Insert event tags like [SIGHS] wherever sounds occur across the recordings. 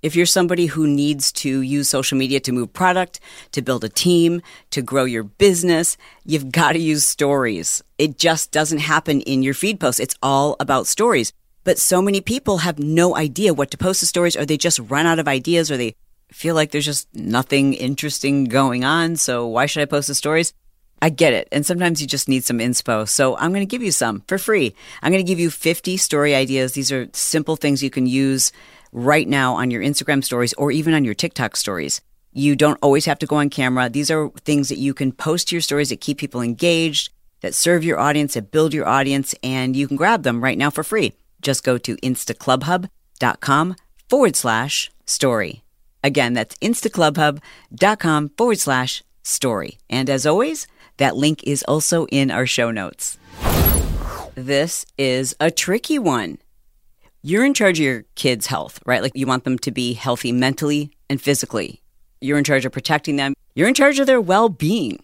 If you're somebody who needs to use social media to move product, to build a team, to grow your business, you've [LAUGHS] got to use stories. It just doesn't happen in your feed posts. It's all about stories. But so many people have no idea what to post the stories, or they just run out of ideas, or they feel like there's just nothing interesting going on. So why should I post the stories? I get it. And sometimes you just need some inspo. So I'm going to give you some for free. I'm going to give you 50 story ideas. These are simple things you can use right now on your Instagram stories or even on your TikTok stories. You don't always have to go on camera. These are things that you can post to your stories that keep people engaged, that serve your audience, that build your audience, and you can grab them right now for free. Just go to instaclubhub.com forward slash story. Again, that's instaclubhub.com forward slash story. And as always, that link is also in our show notes. This is a tricky one. You're in charge of your kids' health, right? Like you want them to be healthy mentally and physically. You're in charge of protecting them. You're in charge of their well being.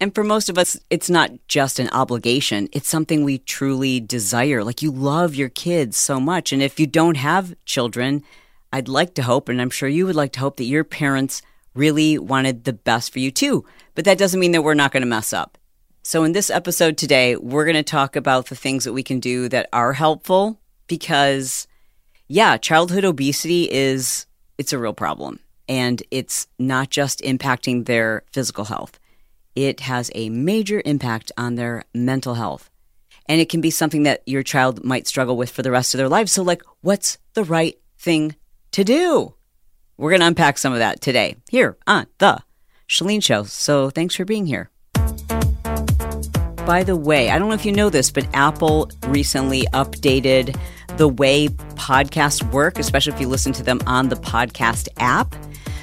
And for most of us, it's not just an obligation. It's something we truly desire. Like you love your kids so much. And if you don't have children, I'd like to hope, and I'm sure you would like to hope that your parents really wanted the best for you too. But that doesn't mean that we're not going to mess up. So in this episode today, we're going to talk about the things that we can do that are helpful because yeah, childhood obesity is it's a real problem and it's not just impacting their physical health. It has a major impact on their mental health. And it can be something that your child might struggle with for the rest of their lives. So like what's the right thing to do? We're going to unpack some of that today here on the Chalene Show. So thanks for being here. By the way, I don't know if you know this, but Apple recently updated the way podcasts work, especially if you listen to them on the podcast app.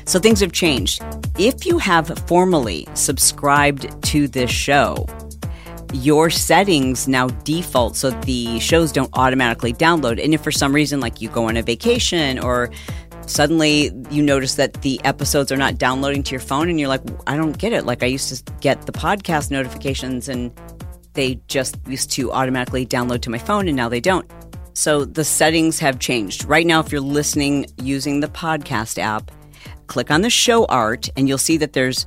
So things have changed. If you have formally subscribed to this show, your settings now default so the shows don't automatically download. And if for some reason, like you go on a vacation or suddenly you notice that the episodes are not downloading to your phone and you're like, I don't get it. Like I used to get the podcast notifications and they just used to automatically download to my phone and now they don't. So the settings have changed. Right now, if you're listening using the podcast app, click on the show art and you'll see that there's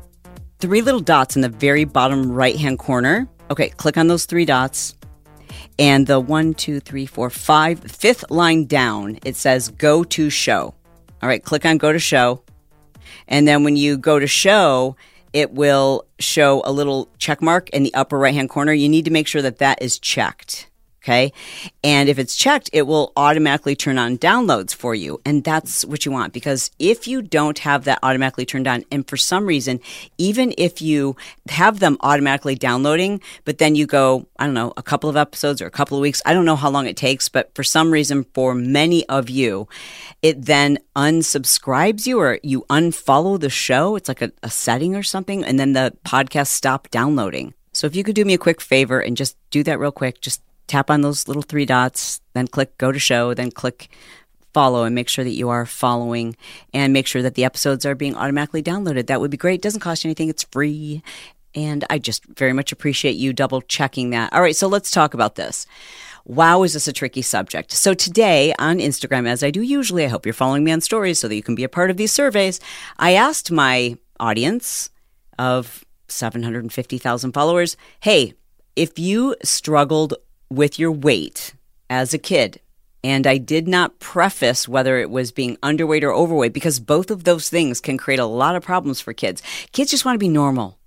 three little dots in the very bottom right hand corner. Okay, click on those three dots. And the one, two, three, four, five, fifth line down, it says go to show. All right, click on go to show. And then when you go to show, it will show a little check mark in the upper right hand corner. You need to make sure that that is checked. Okay. And if it's checked, it will automatically turn on downloads for you. And that's what you want because if you don't have that automatically turned on, and for some reason, even if you have them automatically downloading, but then you go, I don't know, a couple of episodes or a couple of weeks, I don't know how long it takes, but for some reason, for many of you, it then unsubscribes you or you unfollow the show. It's like a, a setting or something. And then the podcast stop downloading. So if you could do me a quick favor and just do that real quick, just tap on those little three dots, then click go to show, then click follow and make sure that you are following and make sure that the episodes are being automatically downloaded. That would be great. It doesn't cost you anything, it's free. And I just very much appreciate you double checking that. All right, so let's talk about this. Wow, is this a tricky subject? So, today on Instagram, as I do usually, I hope you're following me on stories so that you can be a part of these surveys. I asked my audience of 750,000 followers, hey, if you struggled with your weight as a kid. And I did not preface whether it was being underweight or overweight because both of those things can create a lot of problems for kids. Kids just want to be normal.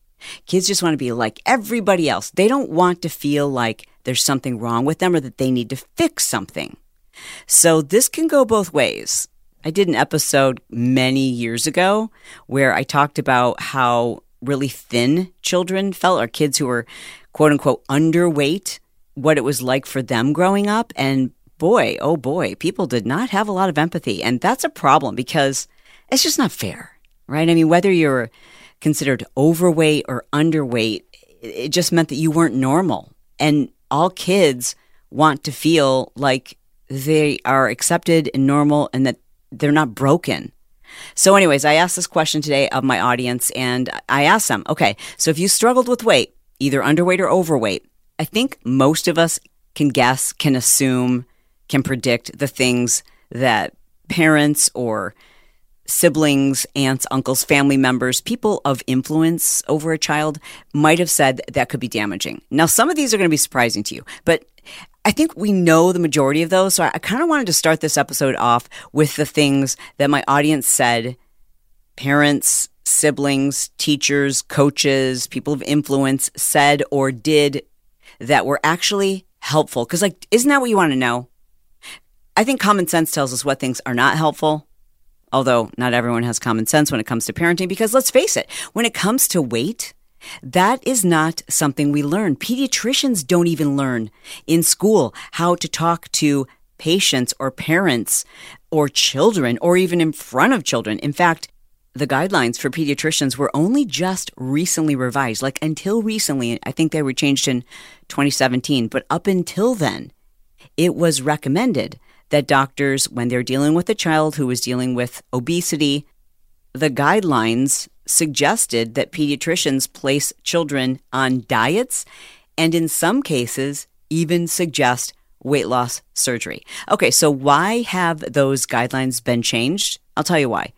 Kids just want to be like everybody else. They don't want to feel like there's something wrong with them or that they need to fix something. So this can go both ways. I did an episode many years ago where I talked about how really thin children felt, or kids who were quote unquote underweight what it was like for them growing up. And boy, oh boy, people did not have a lot of empathy. And that's a problem because it's just not fair, right? I mean, whether you're considered overweight or underweight, it just meant that you weren't normal. And all kids want to feel like they are accepted and normal and that they're not broken. So, anyways, I asked this question today of my audience and I asked them, okay, so if you struggled with weight, either underweight or overweight, I think most of us can guess, can assume, can predict the things that parents or siblings, aunts, uncles, family members, people of influence over a child might have said that could be damaging. Now, some of these are going to be surprising to you, but I think we know the majority of those. So I, kind of wanted to start this episode off with the things that my audience said parents, siblings, teachers, coaches, people of influence said or did that were actually helpful. Because, like, isn't that what you want to know? I think common sense tells us what things are not helpful although not everyone has common sense when it comes to parenting, because let's face it, when it comes to weight, that is not something we learn. Pediatricians don't even learn in school how to talk to patients or parents or children or even in front of children. In fact, the guidelines for pediatricians were only just recently revised. Like until recently, I think they were changed in 2017, but up until then, it was recommended that doctors, when they're dealing with a child who is dealing with obesity, the guidelines suggested that pediatricians place children on diets and, in some cases, even suggest weight loss surgery. Okay, so why have those guidelines been changed? I'll tell you why.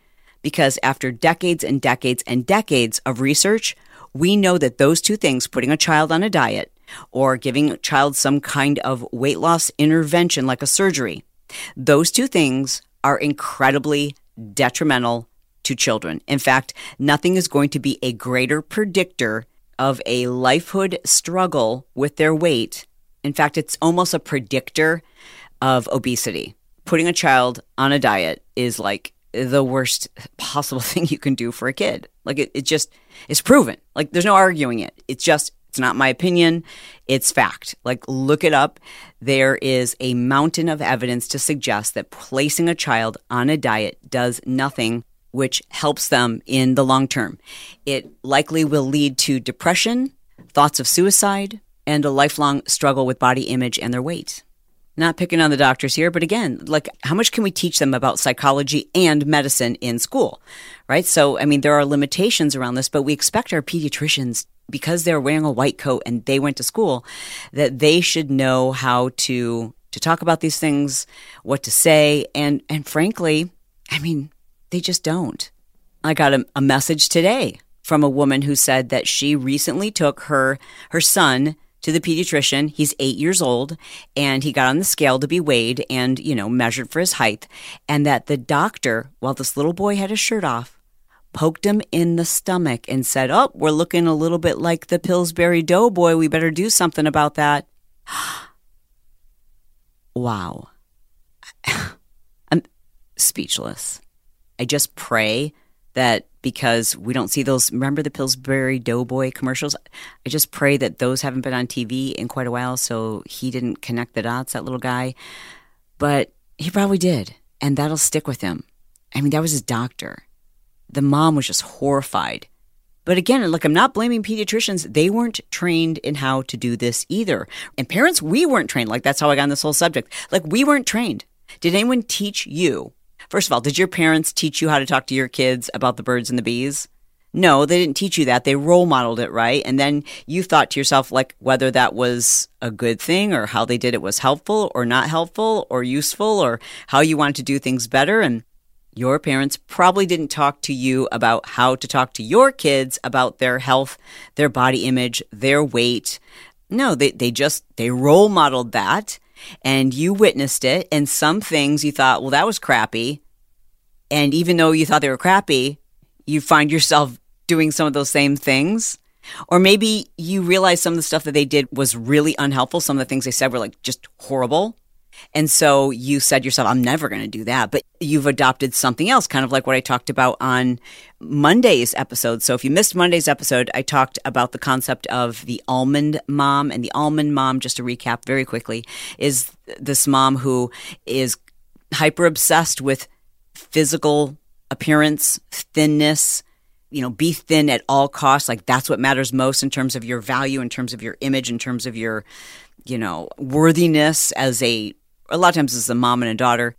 Because after decades and decades and decades of research, we know that those two things, putting a child on a diet or giving a child some kind of weight loss intervention like a surgery, those two things are incredibly detrimental to children. In fact, nothing is going to be a greater predictor of a lifehood struggle with their weight. In fact, it's almost a predictor of obesity. Putting a child on a diet is like the worst possible [LAUGHS] thing you can do for a kid. Like it, it just it's proven. Like there's no arguing it. It's just it's not my opinion, it's fact. Like, look it up. There is a mountain of evidence to suggest that placing a child on a diet does nothing which helps them in the long term. It likely will lead to depression, thoughts of suicide, and a lifelong struggle with body image and their weight. Not picking on the doctors here, but again, like how much can we teach them about psychology and medicine in school? Right? So, I mean, there are limitations around this, but we expect our pediatricians because they're wearing a white coat and they went to school, that they should know how to to talk about these things, what to say, and and frankly, I mean, they just don't. I got a, a message today from a woman who said that she recently took her her son to the pediatrician. He's eight years old, and he got on the scale to be weighed and you know measured for his height, and that the doctor, while this little boy had his shirt off, poked him in the stomach and said, Oh, we're looking a little bit like the Pillsbury Doughboy. We better do something about that. [GASPS] wow. [LAUGHS] I'm speechless. I just pray that because we don't see those, remember the Pillsbury Doughboy commercials? I just pray that those haven't been on TV in quite a while, so he didn't connect the dots, that little guy. But he probably did, and that'll stick with him. I mean, that was his doctor the mom was just horrified. But again, look, I'm not blaming pediatricians. They weren't trained in how to do this either. And parents, we weren't trained. Like, that's how I got on this whole subject. Like, we weren't trained. Did anyone teach you? First of all, did your parents teach you how to talk to your kids about the birds and the bees? No, they didn't teach you that. They role modeled it, right? And then you thought to yourself, like, whether that was a good thing or how they did it was helpful or not helpful or useful or how you wanted to do things better. And your parents probably didn't talk to you about how to talk to your kids about their health, their body image, their weight. No, they, they just, they role modeled that and you witnessed it. And some things you thought, well, that was crappy. And even though you thought they were crappy, you find yourself doing some of those same things. Or maybe you realize some of the stuff that they did was really unhelpful. Some of the things they said were like just horrible. And so you said yourself, I'm never going to do that. But you've adopted something else, kind of like what I talked about on Monday's episode. So if you missed Monday's episode, I talked about the concept of the almond mom. And the almond mom, just to recap very quickly, is this mom who is hyper obsessed with physical appearance, thinness, you know, be thin at all costs. Like that's what matters most in terms of your value, in terms of your image, in terms of your, you know, worthiness as a a lot of times it's a mom and a daughter.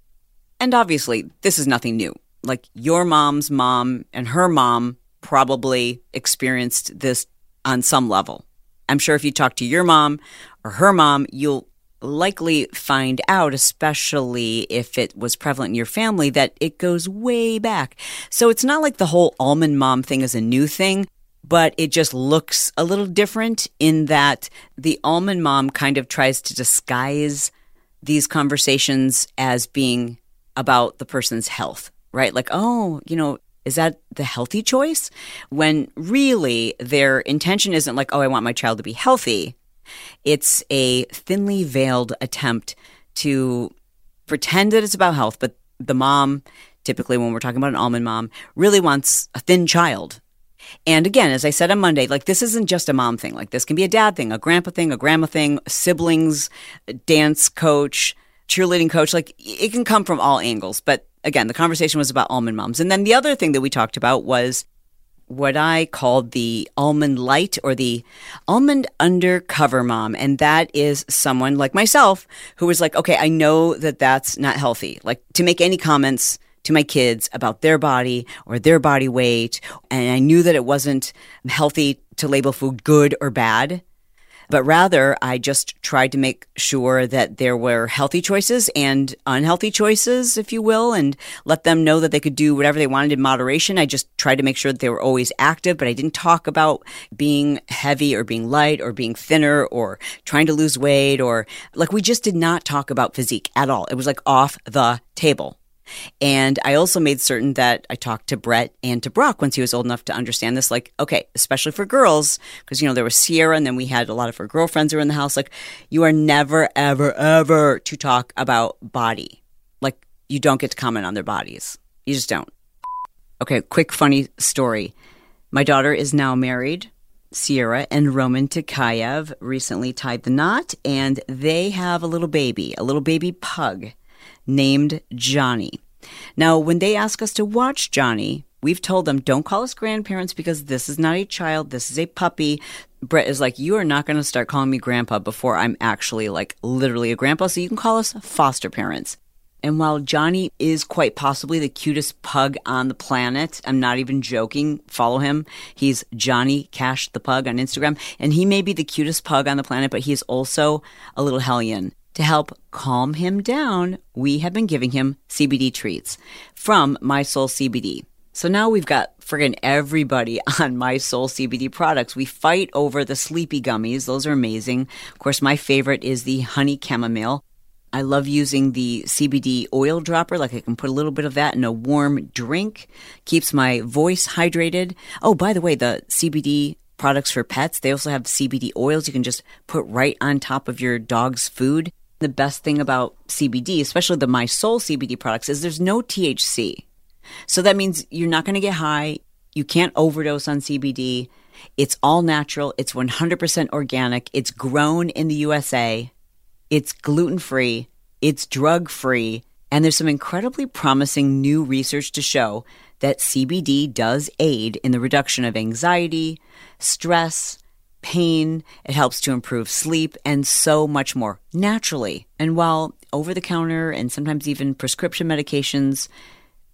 And obviously, this is nothing new. Like your mom's mom and her mom probably experienced this on some level. I'm sure if you talk to your mom or her mom, you'll likely find out, especially if it was prevalent in your family, that it goes way back. So it's not like the whole almond mom thing is a new thing, but it just looks a little different in that the almond mom kind of tries to disguise these conversations as being about the person's health, right? Like, oh, you know, is that the healthy choice? When really their intention isn't like, oh, I want my child to be healthy. It's a thinly veiled attempt to pretend that it's about health, but the mom, typically when we're talking about an almond mom, really wants a thin child. And again, as I said on Monday, like this isn't just a mom thing. Like this can be a dad thing, a grandpa thing, a grandma thing, siblings, dance coach, cheerleading coach. Like it can come from all angles. But again, the conversation was about almond moms. And then the other thing that we talked about was what I called the almond light or the almond undercover mom. And that is someone like myself who was like, okay, I know that that's not healthy. Like to make any comments to my kids about their body or their body weight. And I knew that it wasn't healthy to label food good or bad but rather I just tried to make sure that there were healthy choices and unhealthy choices, if you will, and let them know that they could do whatever they wanted in moderation. I just tried to make sure that they were always active, but I didn't talk about being heavy or being light or being thinner or trying to lose weight or like we just did not talk about physique at all. It was like off the table. And I also made certain that I talked to Brett and to Brock once he was old enough to understand this. Like, okay, especially for girls, because, you know, there was Sierra and then we had a lot of her girlfriends who were in the house. Like, you are never, ever, ever to talk about body. Like, you don't get to comment on their bodies. You just don't. Okay, quick funny story. My daughter is now married. Sierra and Roman Takayev recently tied the knot, and they have a little baby, a little baby pug named Johnny. Now, when they ask us to watch Johnny, we've told them don't call us grandparents because this is not a child, this is a puppy. Brett is like, you are not going to start calling me grandpa before I'm actually like literally a grandpa, so you can call us foster parents. And while Johnny is quite possibly the cutest pug on the planet, I'm not even joking. Follow him. He's Johnny Cash the Pug on Instagram. And he may be the cutest pug on the planet, but he is also a little hellion. To help calm him down, we have been giving him CBD treats from My Soul CBD. So now we've got friggin' everybody [LAUGHS] on My Soul CBD products. We fight over the sleepy gummies. Those are amazing. Of course, my favorite is the honey chamomile. I love using the CBD oil dropper. Like I can put a little bit of that in a warm drink. Keeps my voice hydrated. Oh, by the way, the CBD products for pets, they also have CBD oils you can just put right on top of your dog's food. The best thing about CBD, especially the My Soul CBD products, is there's no THC. So that means you're not going to get high. You can't overdose on CBD. It's all natural. It's 100% organic. It's grown in the USA. It's gluten free. It's drug free. And there's some incredibly promising new research to show that CBD does aid in the reduction of anxiety, stress, pain, it helps to improve sleep, and so much more naturally. And while over the counter and sometimes even prescription medications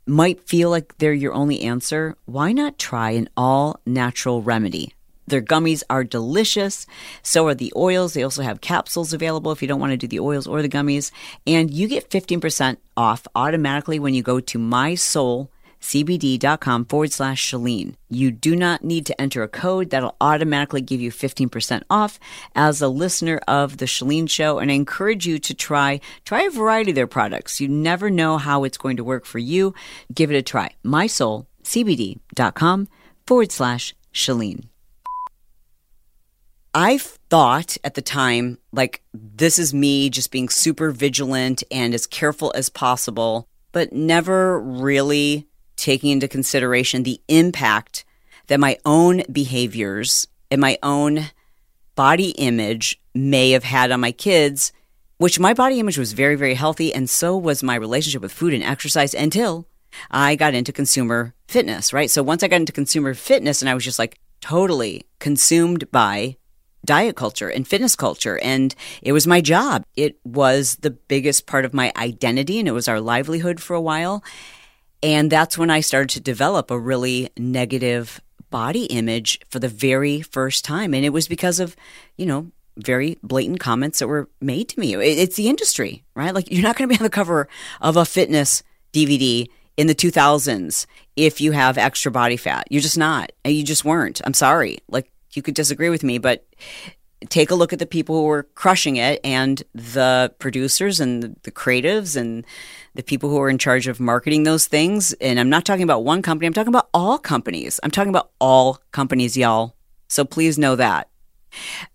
might feel like they're your only answer, why not try an all natural remedy? Their gummies are delicious. So are the oils. They also have capsules available if you don't want to do the oils or the gummies. And you get 15% off automatically when you go to My Soul cbd.com forward slash Chalene. You do not need to enter a code that'll automatically give you 15% off as a listener of the Chalene Show. And I encourage you to try, try a variety of their products. You never know how it's going to work for you. Give it a try. MySoulCBD.com forward slash Chalene. I thought at the time, like, this is me just being super vigilant and as careful as possible, but never really taking into consideration the impact that my own behaviors and my own body image may have had on my kids, which my body image was very, very healthy. And so was my relationship with food and exercise until I got into consumer fitness, right? So once I got into consumer fitness and I was just like totally consumed by diet culture and fitness culture. And it was my job. It was the biggest part of my identity and it was our livelihood for a while. And that's when I started to develop a really negative body image for the very first time. And it was because of, you know, very blatant comments that were made to me. It's the industry, right? Like you're not going to be on the cover of a fitness DVD in the 2000s if you have extra body fat. You're just not. You just weren't. I'm sorry. Like you could disagree with me, but take a look at the people who were crushing it and the producers and the creatives and the people who are in charge of marketing those things. And I'm not talking about one company, I'm talking about all companies. I'm talking about all companies, y'all. So please know that.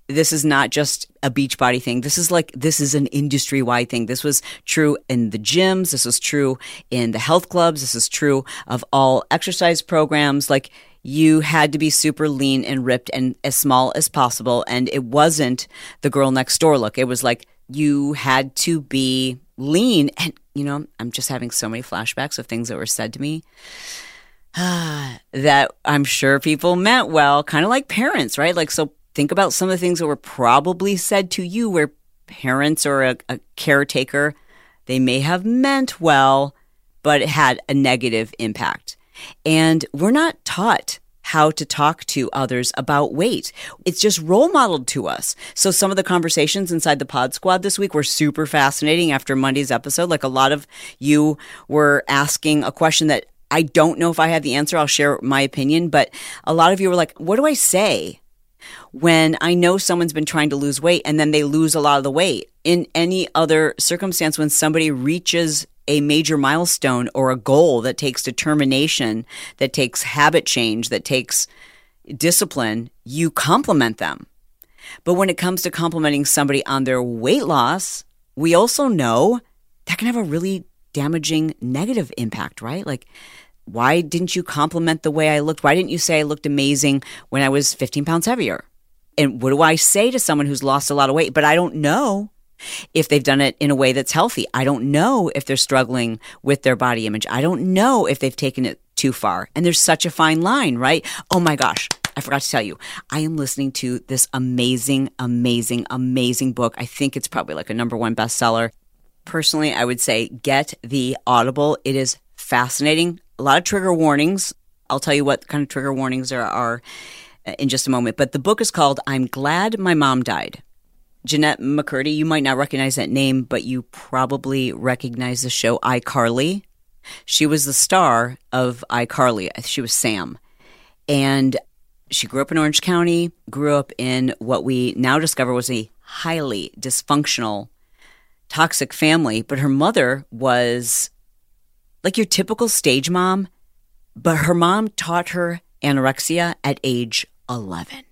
This is not just a Beachbody thing. This is like, this is an industry wide thing. This was true in the gyms. This was true in the health clubs. This is true of all exercise programs. Like, you had to be super lean and ripped and as small as possible. And it wasn't the girl next door look. It was like you had to be lean. And, you know, I'm just having so many flashbacks of things that were said to me [SIGHS] that I'm sure people meant well, kind of like parents, right? Like, so think about some of the things that were probably said to you where parents or a, a caretaker, they may have meant well, but it had a negative impact. And we're not taught how to talk to others about weight. It's just role modeled to us. So some of the conversations inside the pod squad this week were super fascinating after Monday's episode. Like a lot of you were asking a question that I don't know if I have the answer. I'll share my opinion, but a lot of you were like, what do I say? When I know someone's been trying to lose weight and then they lose a lot of the weight. In any other circumstance, when somebody reaches a major milestone or a goal that takes determination, that takes habit change, that takes discipline, you compliment them. But when it comes to complimenting somebody on their weight loss, we also know that can have a really damaging negative impact, right? Like why didn't you compliment the way I looked? Why didn't you say I looked amazing when I was 15 pounds heavier? And what do I say to someone who's lost a lot of weight, but I don't know if they've done it in a way that's healthy? I don't know if they're struggling with their body image. I don't know if they've taken it too far. And there's such a fine line, right? Oh my gosh. I forgot to tell you, I am listening to this amazing, amazing, amazing book. I think it's probably like a number one bestseller. Personally, I would say get the Audible. It is fascinating a lot of trigger warnings. I'll tell you what kind of trigger warnings there are uh, in just a moment. But the book is called I'm Glad My Mom Died. Jennette McCurdy, you might not recognize that name, but you probably recognize the show iCarly. She was the star of iCarly. She was Sam. And she grew up in Orange County, grew up in what we now discover was a highly dysfunctional, toxic family. But her mother was like your typical stage mom, but her mom taught her anorexia at age 11.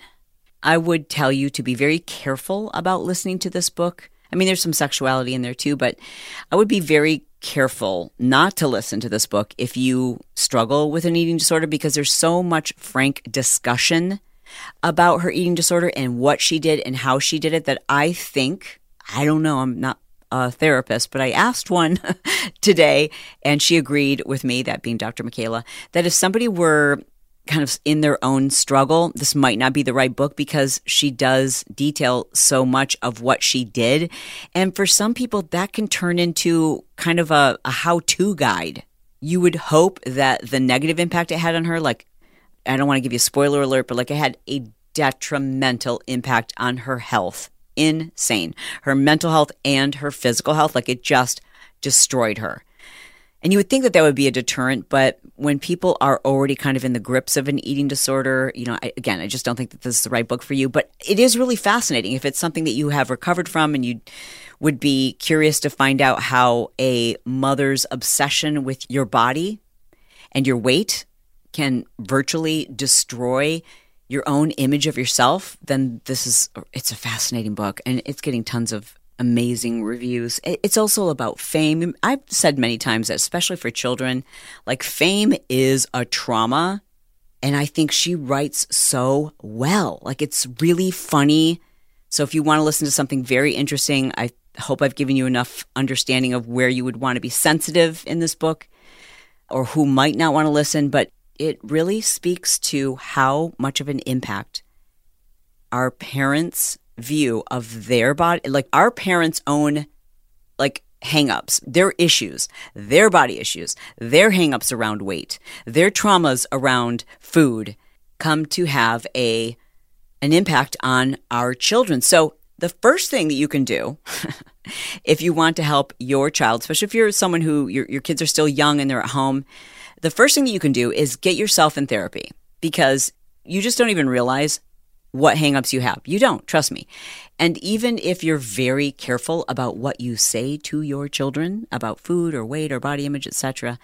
I would tell you to be very careful about listening to this book. I mean, there's some sexuality in there too, but I would be very careful not to listen to this book if you struggle with an eating disorder because there's so much frank discussion about her eating disorder and what she did and how she did it that I think, I don't know, I'm not a therapist, but I asked one [LAUGHS] today and she agreed with me, that being Dr. Michaela, that if somebody were kind of in their own struggle, this might not be the right book because she does detail so much of what she did. And for some people, that can turn into kind of a, a how to guide. You would hope that the negative impact it had on her, like, I don't want to give you a spoiler alert, but like it had a detrimental impact on her health insane. Her mental health and her physical health, like it just destroyed her. And you would think that that would be a deterrent, but when people are already kind of in the grips of an eating disorder, you know, I, again, I just don't think that this is the right book for you. But it is really fascinating if it's something that you have recovered from and you would be curious to find out how a mother's obsession with your body and your weight can virtually destroy your own image of yourself, then this is it's a fascinating book and it's getting tons of amazing reviews. It's also about fame. I've said many times that especially for children, like fame is a trauma and I think she writes so well. Like it's really funny. So if you want to listen to something very interesting, I hope I've given you enough understanding of where you would want to be sensitive in this book or who might not want to listen, but it really speaks to how much of an impact our parents' view of their body, like our parents' own, like hangups, their issues, their body issues, their hangups around weight, their traumas around food come to have a an impact on our children. So the first thing that you can do [LAUGHS] if you want to help your child, especially if you're someone who your, your kids are still young and they're at home, the first thing that you can do is get yourself in therapy because you just don't even realize what hangups you have. You don't, trust me. And even if you're very careful about what you say to your children about food or weight or body image, etc.,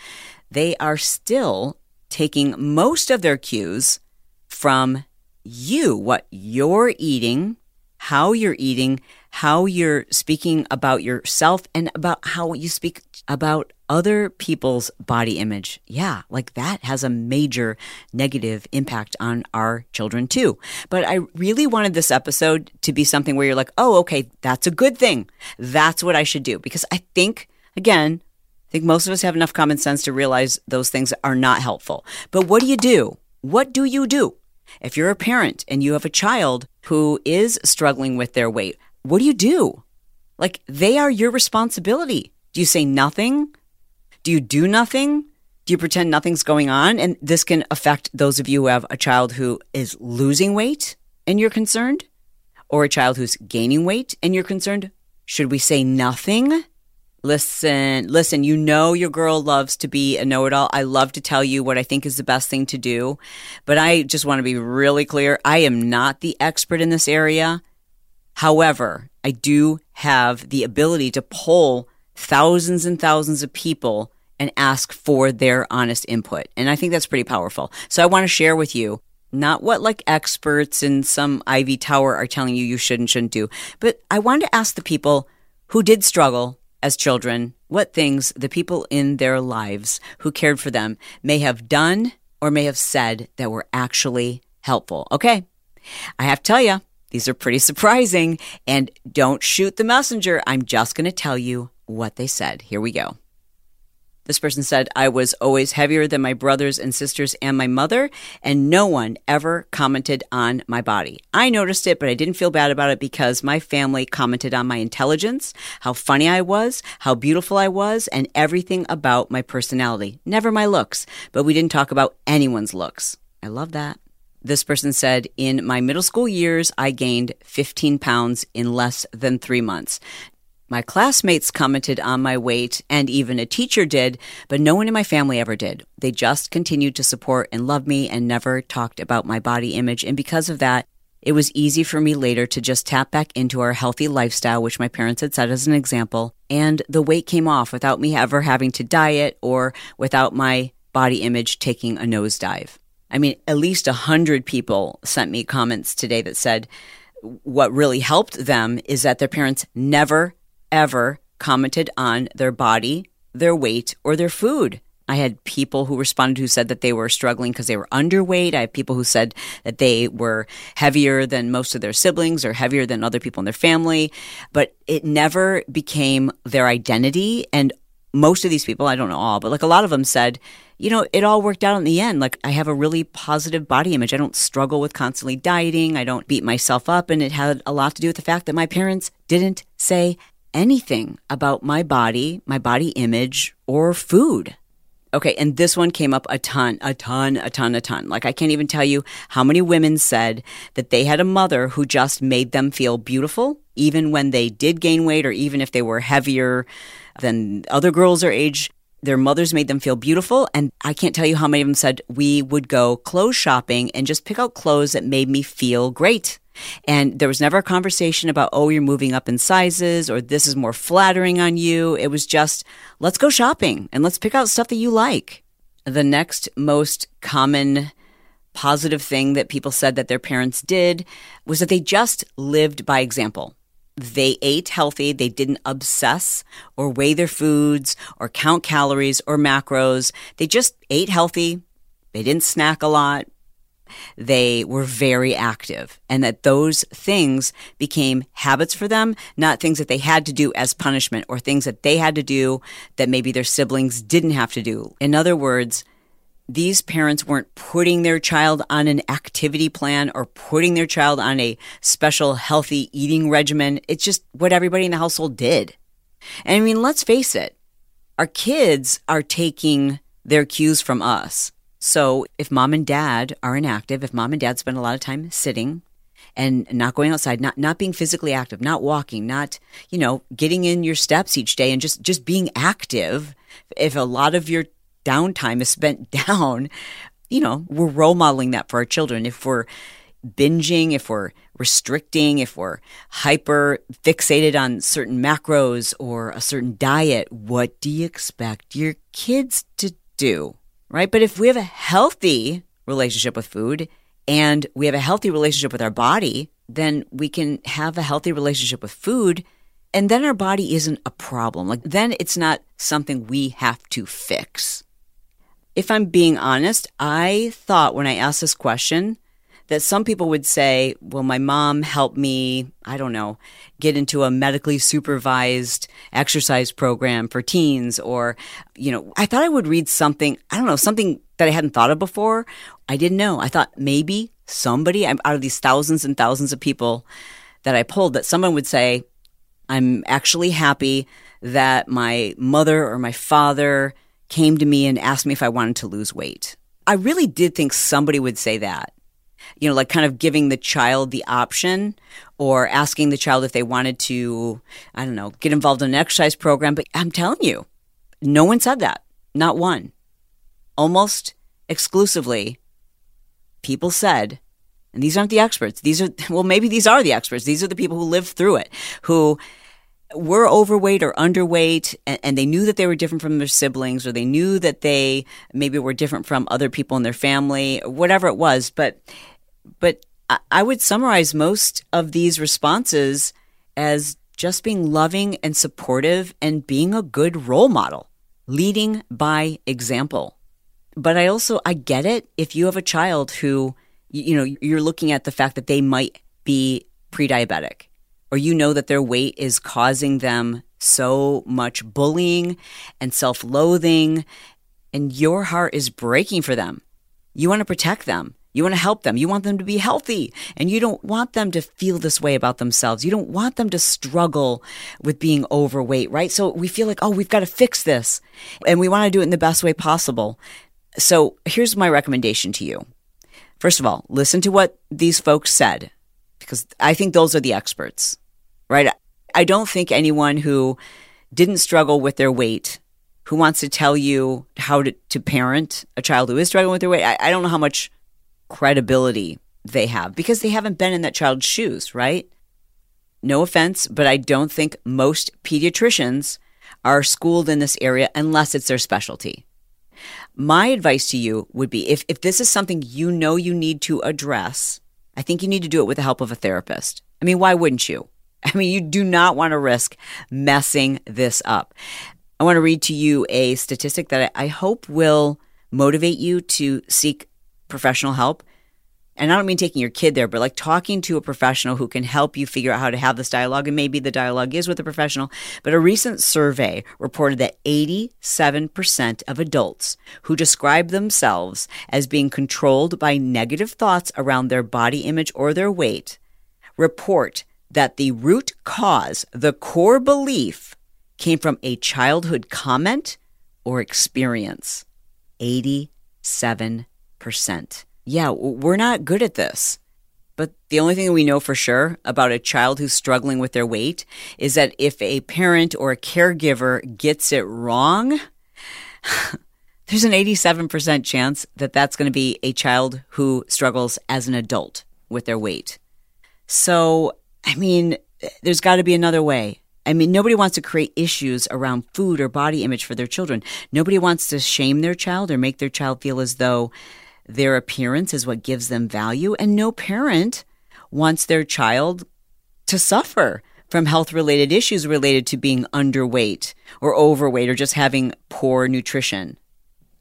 they are still taking most of their cues from you, what you're eating, how you're eating, how you're speaking about yourself, and about how you speak about other people's body image. Yeah, like that has a major negative impact on our children too. But I really wanted this episode to be something where you're like, oh, okay, that's a good thing. That's what I should do. Because I think, again, I think most of us have enough common sense to realize those things are not helpful. But what do you do? What do you do? If you're a parent and you have a child who is struggling with their weight, what do you do? Like, they are your responsibility. Do you say nothing? Do you do nothing? Do you pretend nothing's going on? And this can affect those of you who have a child who is losing weight and you're concerned, or a child who's gaining weight and you're concerned. Should we say nothing? Listen, listen, you know your girl loves to be a know it all. I love to tell you what I think is the best thing to do. But I just want to be really clear. I am not the expert in this area. However, I do have the ability to poll thousands and thousands of people and ask for their honest input. And I think that's pretty powerful. So I want to share with you not what like experts in some Ivy Tower are telling you you should and shouldn't do, but I wanted to ask the people who did struggle as children what things the people in their lives who cared for them may have done or may have said that were actually helpful. Okay. I have to tell you, these are pretty surprising. And don't shoot the messenger. I'm just going to tell you what they said. Here we go. This person said, I was always heavier than my brothers and sisters and my mother, and no one ever commented on my body. I noticed it, but I didn't feel bad about it because my family commented on my intelligence, how funny I was, how beautiful I was, and everything about my personality. Never my looks, but we didn't talk about anyone's looks. I love that. This person said, in my middle school years, I gained 15 pounds in less than three months. My classmates commented on my weight, and even a teacher did, but no one in my family ever did. They just continued to support and love me and never talked about my body image. And because of that, it was easy for me later to just tap back into our healthy lifestyle, which my parents had set as an example. And the weight came off without me ever having to diet or without my body image taking a nosedive. I mean, at least a hundred people sent me comments today that said what really helped them is that their parents never ever commented on their body, their weight, or their food. I had people who responded who said that they were struggling because they were underweight. I had people who said that they were heavier than most of their siblings or heavier than other people in their family. But it never became their identity. And most of these people, I don't know all, but like a lot of them said, you know, it all worked out in the end. Like I have a really positive body image. I don't struggle with constantly dieting. I don't beat myself up. And it had a lot to do with the fact that my parents didn't say anything about my body, my body image, or food. Okay, and this one came up a ton, a ton, a ton, a ton. Like, I can't even tell you how many women said that they had a mother who just made them feel beautiful, even when they did gain weight or even if they were heavier than other girls their age. Their mothers made them feel beautiful. And I can't tell you how many of them said we would go clothes shopping and just pick out clothes that made me feel great. And there was never a conversation about, oh, you're moving up in sizes or this is more flattering on you. It was just, let's go shopping and let's pick out stuff that you like. The next most common positive thing that people said that their parents did was that they just lived by example. They ate healthy. They didn't obsess or weigh their foods or count calories or macros. They just ate healthy. They didn't snack a lot they were very active and that those things became habits for them, not things that they had to do as punishment or things that they had to do that maybe their siblings didn't have to do. In other words, these parents weren't putting their child on an activity plan or putting their child on a special healthy eating regimen. It's just what everybody in the household did. And I mean, let's face it, our kids are taking their cues from us. So if mom and dad are inactive, if mom and dad spend a lot of time sitting, and not going outside, not not being physically active, not walking, not, you know, getting in your steps each day and just just being active, if a lot of your downtime is spent [LAUGHS] down, you know, we're role modeling that for our children. If we're binging, if we're restricting, if we're hyper fixated on certain macros or a certain diet, what do you expect your kids to do? Right? But if we have a healthy relationship with food and we have a healthy relationship with our body, then we can have a healthy relationship with food. And then our body isn't a problem. Like, then it's not something we have to fix. If I'm being honest, I thought when I asked this question that some people would say, well, my mom helped me, I don't know, get into a medically supervised exercise program for teens, or, you know, I thought I would read something, I don't know, something that I hadn't thought of before. I didn't know. I thought maybe somebody out of these thousands and thousands of people that I pulled, that someone would say, I'm actually happy that my mother or my father came to me and asked me if I wanted to lose weight. I really did think somebody would say that you know, like kind of giving the child the option or asking the child if they wanted to, I don't know, get involved in an exercise program. But I'm telling you, no one said that. Not one. Almost exclusively, people said, and these aren't the experts. These are, [LAUGHS] well, maybe these are the experts. These are the people who lived through it, who were overweight or underweight and, and, they knew that they were different from their siblings or they knew that they maybe were different from other people in their family, or whatever it was. But but I would summarize most of these responses as just being loving and supportive and being a good role model, leading by example. But I also I get it if you have a child who you know you're looking at the fact that they might be pre-diabetic or you know that their weight is causing them so much bullying and self-loathing and your heart is breaking for them. You want to protect them. You want to help them. You want them to be healthy and you don't want them to feel this way about themselves. You don't want them to struggle with being overweight, right? So we feel like, oh, we've got to fix this and we want to do it in the best way possible. So here's my recommendation to you. First of all, listen to what these folks said because I think those are the experts, right? I don't think anyone who didn't struggle with their weight who wants to tell you how to, to parent a child who is struggling with their weight. I, I don't know how much credibility they have because they haven't been in that child's shoes, right? No offense, but I don't think most pediatricians are schooled in this area unless it's their specialty. My advice to you would be if, if this is something you know you need to address, I think you need to do it with the help of a therapist. I mean, why wouldn't you? [LAUGHS] I mean, you do not want to risk messing this up. I want to read to you a statistic that I hope will motivate you to seek professional help. And I don't mean taking your kid there, but like talking to a professional who can help you figure out how to have this dialogue. And maybe the dialogue is with a professional. But a recent survey reported that 87% of adults who describe themselves as being controlled by negative thoughts around their body image or their weight report that the root cause, the core belief, came from a childhood comment or experience. 87 percent Yeah, we're not good at this. But the only thing we know for sure about a child who's struggling with their weight is that if a parent or a caregiver gets it wrong, [LAUGHS] there's an 87% chance that that's going to be a child who struggles as an adult with their weight. So, I mean, there's got to be another way. I mean, nobody wants to create issues around food or body image for their children. Nobody wants to shame their child or make their child feel as though their appearance is what gives them value. And no parent wants their child to suffer from health related issues related to being underweight or overweight or just having poor nutrition.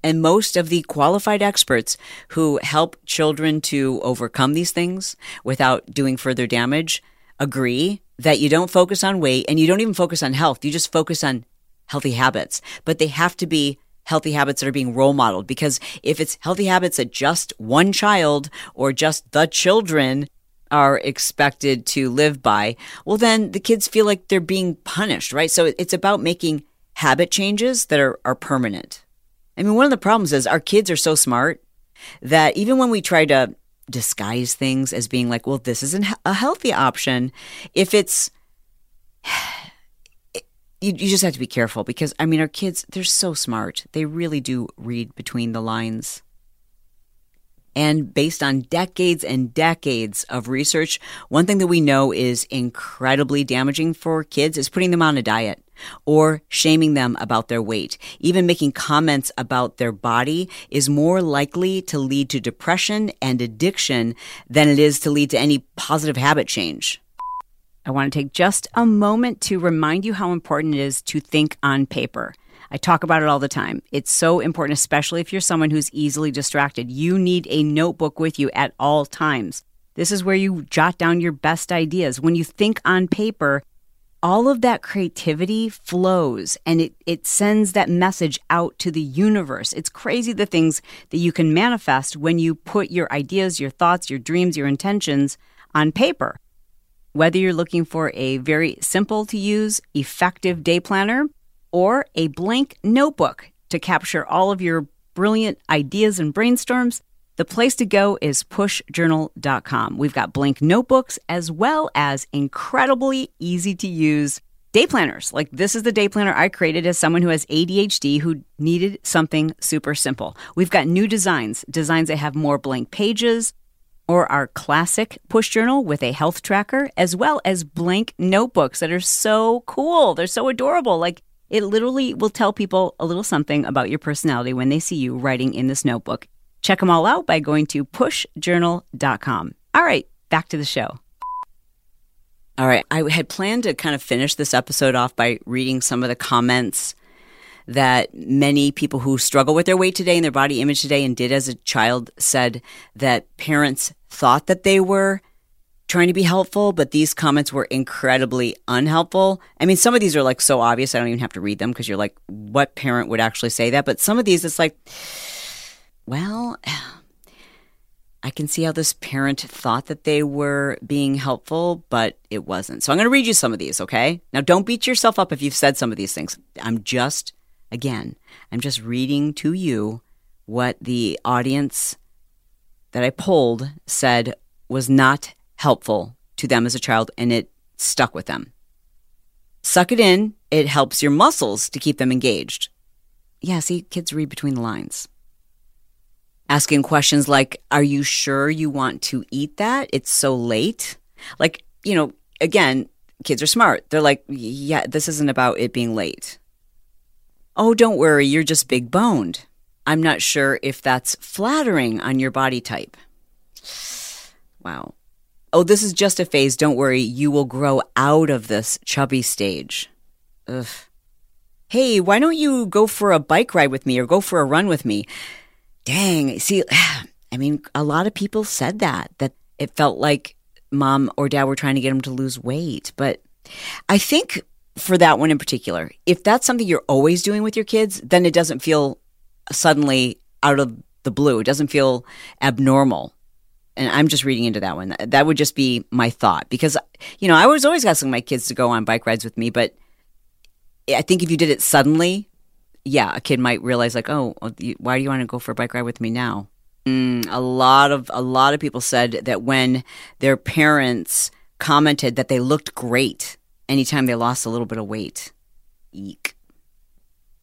And most of the qualified experts who help children to overcome these things without doing further damage agree that you don't focus on weight and you don't even focus on health. You just focus on healthy habits, but they have to be healthy habits that are being role modeled. Because if it's healthy habits that just one child or just the children are expected to live by, well, then the kids feel like they're being punished, right? So it's about making habit changes that are, are permanent. I mean, one of the problems is our kids are so smart that even when we try to disguise things as being like, well, this isn't a healthy option. If it's, you, you just have to be careful because, I mean, our kids, they're so smart. They really do read between the lines. And based on decades and decades of research, one thing that we know is incredibly damaging for kids is putting them on a diet or shaming them about their weight. Even making comments about their body is more likely to lead to depression and addiction than it is to lead to any positive habit change. I want to take just a moment to remind you how important it is to think on paper. I talk about it all the time. It's so important, especially if you're someone who's easily distracted. You need a notebook with you at all times. This is where you jot down your best ideas. When you think on paper, all of that creativity flows and it, it sends that message out to the universe. It's crazy the things that you can manifest when you put your ideas, your thoughts, your dreams, your intentions on paper. Whether you're looking for a very simple to use, effective day planner, or a blank notebook to capture all of your brilliant ideas and brainstorms, the place to go is pushjournal.com. We've got blank notebooks as well as incredibly easy to use day planners. Like this is the day planner I created as someone who has ADHD who needed something super simple. We've got new designs, designs that have more blank pages, or our classic push journal with a health tracker, as well as blank notebooks that are so cool. They're so adorable. Like it literally will tell people a little something about your personality when they see you writing in this notebook. Check them all out by going to pushjournal.com. All right, back to the show. All right, I had planned to kind of finish this episode off by reading some of the comments that many people who struggle with their weight today and their body image today and did as a child said that parents thought that they were trying to be helpful, but these comments were incredibly unhelpful. I mean, some of these are like so obvious, I don't even have to read them because you're like, what parent would actually say that? But some of these, it's like, well, [SIGHS] I can see how this parent thought that they were being helpful, but it wasn't. So I'm going to read you some of these, okay? Now, don't beat yourself up if you've said some of these things. I'm just, again, I'm just reading to you what the audience that I polled said was not helpful to them as a child and it stuck with them. Suck it in, it helps your muscles to keep them engaged. Yeah, see, kids read between the lines. Asking questions like, Are you sure you want to eat that? It's so late. Like, you know, again, kids are smart. They're like, Yeah, this isn't about it being late. Oh, don't worry, you're just big boned. I'm not sure if that's flattering on your body type. Wow. Oh, this is just a phase. Don't worry. You will grow out of this chubby stage. Ugh. Hey, why don't you go for a bike ride with me or go for a run with me? Dang. See, [SIGHS] I mean, a lot of people said that, that it felt like mom or dad were trying to get them to lose weight. But I think for that one in particular, if that's something you're always doing with your kids, then it doesn't feel suddenly out of the blue. It doesn't feel abnormal and I'm just reading into that one. That would just be my thought because, you know, I was always asking my kids to go on bike rides with me, but I think if you did it suddenly, yeah, a kid might realize like, oh, why do you want to go for a bike ride with me now? Mm, a lot of a lot of people said that when their parents commented that they looked great anytime they lost a little bit of weight. Eek.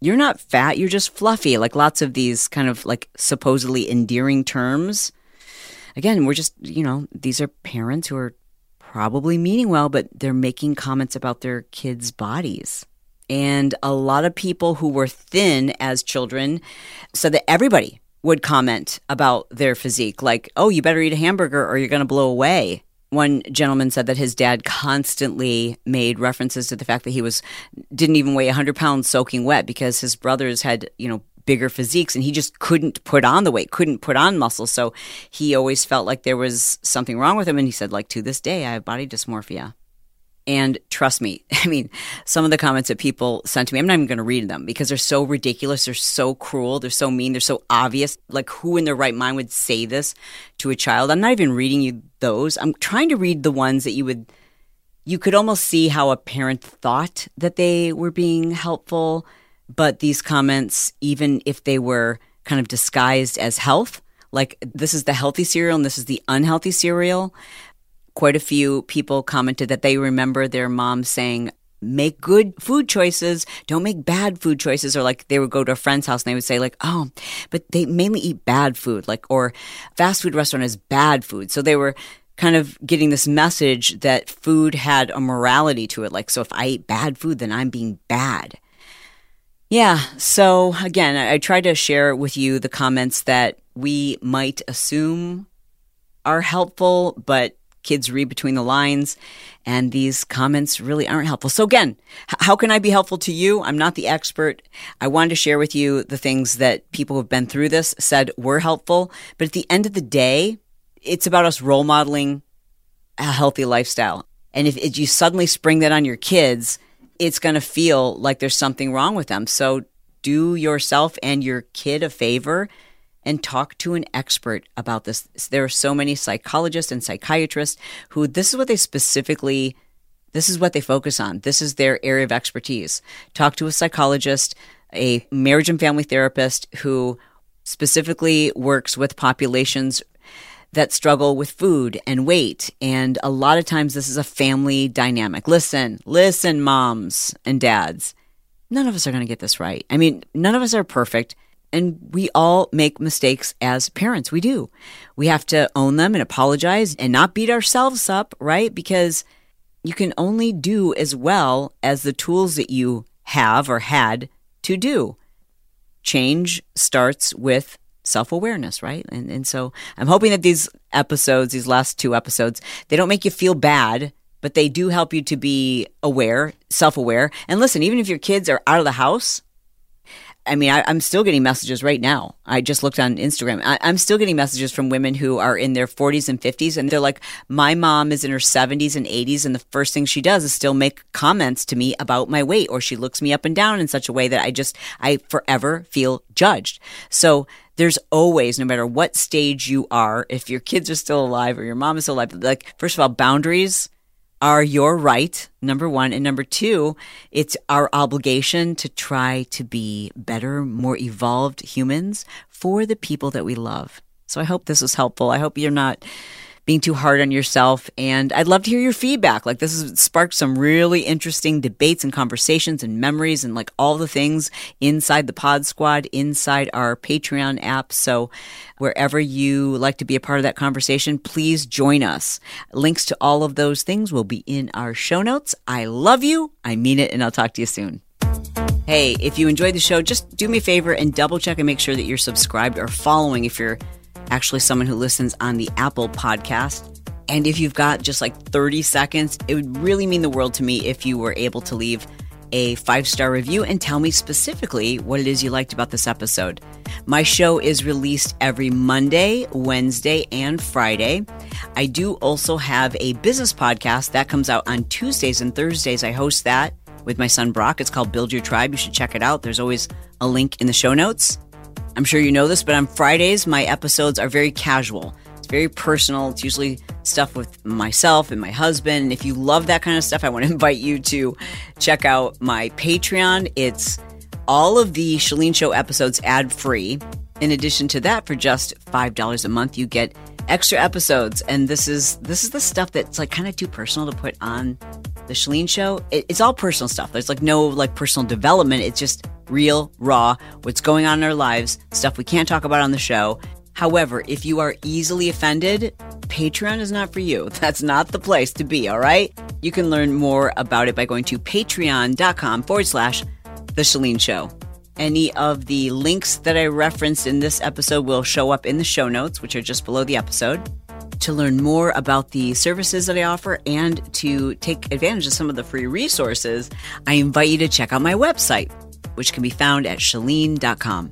You're not fat, you're just fluffy, like lots of these kind of like supposedly endearing terms again, we're just, you know, these are parents who are probably meaning well, but they're making comments about their kids' bodies. And a lot of people who were thin as children said that everybody would comment about their physique, like, oh, you better eat a hamburger or you're going to blow away. One gentleman said that his dad constantly made references to the fact that he was didn't even weigh 100 pounds soaking wet because his brothers had, you know, bigger physiques and he just couldn't put on the weight, couldn't put on muscle. So he always felt like there was something wrong with him. And he said, like, to this day, I have body dysmorphia. And trust me, [LAUGHS] I mean, some of the comments that people sent to me, I'm not even going to read them because they're so ridiculous. They're so cruel. They're so mean. They're so obvious. Like, who in their right mind would say this to a child? I'm not even reading you those. I'm trying to read the ones that you would, you could almost see how a parent thought that they were being helpful but these comments, even if they were kind of disguised as health, like this is the healthy cereal and this is the unhealthy cereal. Quite a few people commented that they remember their mom saying, make good food choices. Don't make bad food choices. Or like they would go to a friend's house and they would say like, oh, but they mainly eat bad food. Like, or fast food restaurant is bad food. So they were kind of getting this message that food had a morality to it. Like, so if I eat bad food, then I'm being bad. Yeah. So again, I, I try to share with you the comments that we might assume are helpful, but kids read between the lines and these comments really aren't helpful. So again, how can I be helpful to you? I'm not the expert. I wanted to share with you the things that people who've been through this said were helpful, but at the end of the day, it's about us role modeling a healthy lifestyle. And if, if you suddenly spring that on your kids, it's going to feel like there's something wrong with them. So do yourself and your kid a favor and talk to an expert about this. There are so many psychologists and psychiatrists who this is what they specifically this is what they focus on. This is their area of expertise. Talk to a psychologist, a marriage and family therapist who specifically works with populations that struggle with food and weight. And a lot of times this is a family dynamic. Listen, listen, moms and dads. None of us are going to get this right. I mean, none of us are perfect. And we all make mistakes as parents. We do. We have to own them and apologize and not beat ourselves up, right? Because you can only do as well as the tools that you have or had to do. Change starts with self awareness, right? And, and so I'm hoping that these episodes, these last two episodes, they don't make you feel bad, but they do help you to be aware, self aware. And listen, even if your kids are out of the house, I mean, I, am still getting messages right now. I just looked on Instagram. I, am still getting messages from women who are in their 40s and 50s, and they're like, "My mom is in her 70s and 80s, and the first thing she does is still make comments to me about my weight, or she looks me up and down in such a way that I just, I forever feel judged." So there's always, no matter what stage you are, if your kids are still alive or your mom is still alive, like first of all, boundaries are your right, number one. And number two, it's our obligation to try to be better, more evolved humans for the people that we love. So I hope this was helpful. I hope you're not being too hard on yourself. And I'd love to hear your feedback. Like this has sparked some really interesting debates and conversations and memories and like all the things inside the Pod Squad, inside our Patreon app. So wherever you like to be a part of that conversation, please join us. Links to all of those things will be in our show notes. I love you. I mean it. And I'll talk to you soon. Hey, if you enjoyed the show, just do me a favor and double check and make sure that you're subscribed or following if you're actually someone who listens on the Apple podcast. And if you've got just like 30 seconds, it would really mean the world to me if you were able to leave a five star review and tell me specifically what it is you liked about this episode. My show is released every Monday, Wednesday, and Friday. I do also have a business podcast that comes out on Tuesdays and Thursdays. I host that with my son Brock. It's called Build Your Tribe. You should check it out. There's always a link in the show notes. I'm sure you know this, but on Fridays, my episodes are very casual. It's very personal. It's usually stuff with myself and my husband. And if you love that kind of stuff, I want to [LAUGHS] invite you to check out my Patreon. It's all of the Chalene Show episodes ad free. In addition to that, for just $5 a month, you get extra episodes. And this is this is the stuff that's like kind of too personal to put on the Chalene Show. It, it's all personal stuff. There's like no like personal development. It's just real, raw, what's going on in our lives, stuff we can't talk about on the show. However, if you are easily offended, Patreon is not for you. [LAUGHS] That's not the place to be, all right? You can learn more about it by going to patreon.com forward slash The Chalene Show. Any of the links that I referenced in this episode will show up in the show notes, which are just below the episode. To learn more about the services that I offer and to take advantage of some of the free resources, I invite you to check out my website, which can be found at chalene.com.